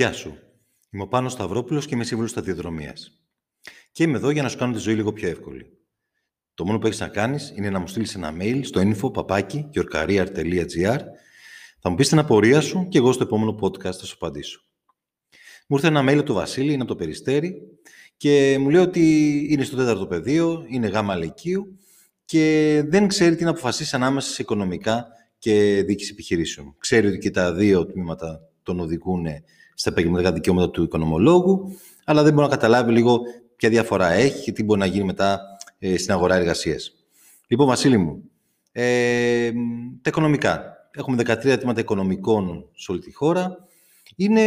Γεια σου. Είμαι ο Πάνος Σταυρόπουλος και είμαι σύμβουλος σταδιοδρομίας. Και είμαι εδώ για να σου κάνω τη ζωή λίγο πιο εύκολη. Το μόνο που έχεις να κάνεις είναι να μου στείλεις ένα mail στο info παπάκι Θα μου πεις την απορία σου και εγώ στο επόμενο podcast θα σου απαντήσω. Μου ήρθε ένα mail από το Βασίλη, είναι από το Περιστέρι και μου λέει ότι είναι στο τέταρτο πεδίο, είναι γάμα λυκείου και δεν ξέρει τι να αποφασίσει ανάμεσα σε οικονομικά και διοίκηση επιχειρήσεων. Ξέρει ότι και τα δύο τμήματα τον οδηγούν στα επαγγελματικά δικαιώματα του οικονομολόγου, αλλά δεν μπορεί να καταλάβει λίγο ποια διαφορά έχει και τι μπορεί να γίνει μετά ε, στην αγορά εργασίας. Λοιπόν, Βασίλη μου, ε, τα οικονομικά. Έχουμε 13 αιτήματα οικονομικών σε όλη τη χώρα. Είναι,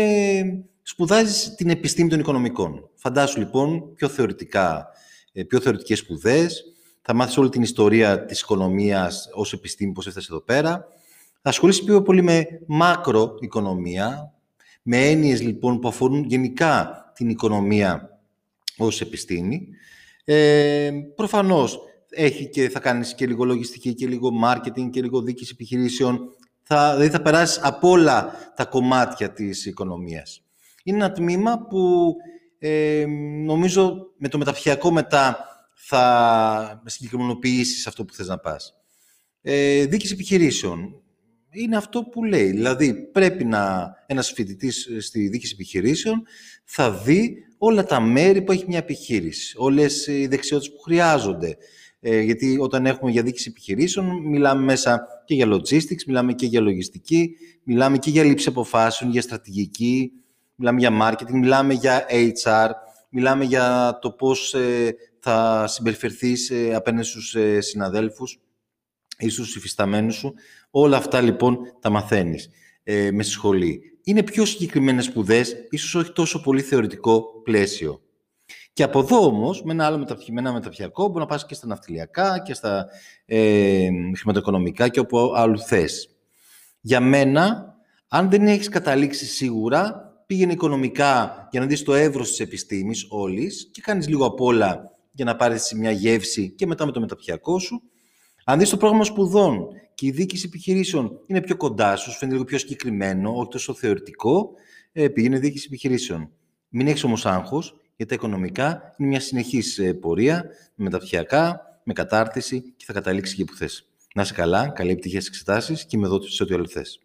σπουδάζεις την επιστήμη των οικονομικών. Φαντάσου λοιπόν πιο θεωρητικά, ε, πιο θεωρητικές σπουδές, θα μάθεις όλη την ιστορία της οικονομίας ως επιστήμη, πώς έφτασε εδώ πέρα. Θα ασχολείσαι πιο πολύ με μακροοικονομία, με έννοιες λοιπόν που αφορούν γενικά την οικονομία ως επιστήμη. Ε, προφανώς έχει και θα κάνεις και λίγο λογιστική και λίγο marketing και λίγο δίκηση επιχειρήσεων. Θα, δηλαδή θα περάσεις από όλα τα κομμάτια της οικονομίας. Είναι ένα τμήμα που ε, νομίζω με το μεταπτυχιακό μετά θα συγκεκριμενοποιήσεις αυτό που θες να πας. Ε, δίκηση επιχειρήσεων είναι αυτό που λέει. Δηλαδή, πρέπει να ένας φοιτητής στη δίκηση επιχειρήσεων θα δει όλα τα μέρη που έχει μια επιχείρηση, όλες οι δεξιότητες που χρειάζονται. Ε, γιατί όταν έχουμε για δίκηση επιχειρήσεων, μιλάμε μέσα και για logistics, μιλάμε και για λογιστική, μιλάμε και για λήψη αποφάσεων, για στρατηγική, μιλάμε για marketing, μιλάμε για HR, μιλάμε για το πώς ε, θα συμπεριφερθείς ε, απέναντι στους ε, συναδέλφους ή στους υφισταμένους σου. Όλα αυτά λοιπόν τα μαθαίνεις ε, με στη σχολή. Είναι πιο συγκεκριμένες σπουδές, ίσως όχι τόσο πολύ θεωρητικό πλαίσιο. Και από εδώ όμως, με ένα άλλο μεταπτυχημένο μεταπτυχιακό, μπορεί να πας και στα ναυτιλιακά και στα ε, χρηματοοικονομικά και όπου άλλου θες. Για μένα, αν δεν έχεις καταλήξει σίγουρα, πήγαινε οικονομικά για να δεις το εύρος της επιστήμης όλης και κάνεις λίγο απ' όλα για να πάρεις μια γεύση και μετά με το μεταπτυχιακό σου αν δεις το πρόγραμμα σπουδών και η διοίκηση επιχειρήσεων είναι πιο κοντά σου, φαίνεται λίγο πιο συγκεκριμένο, όχι τόσο θεωρητικό, ε, πήγαινε διοίκηση επιχειρήσεων. Μην έχεις όμως άγχος, γιατί τα οικονομικά είναι μια συνεχής ε, πορεία, με μεταπτυχιακά, με κατάρτιση και θα καταλήξεις εκεί που θες. Να είσαι καλά, καλή επιτυχία στις εξετάσεις και με εδώ σε ό,τι άλλο θες.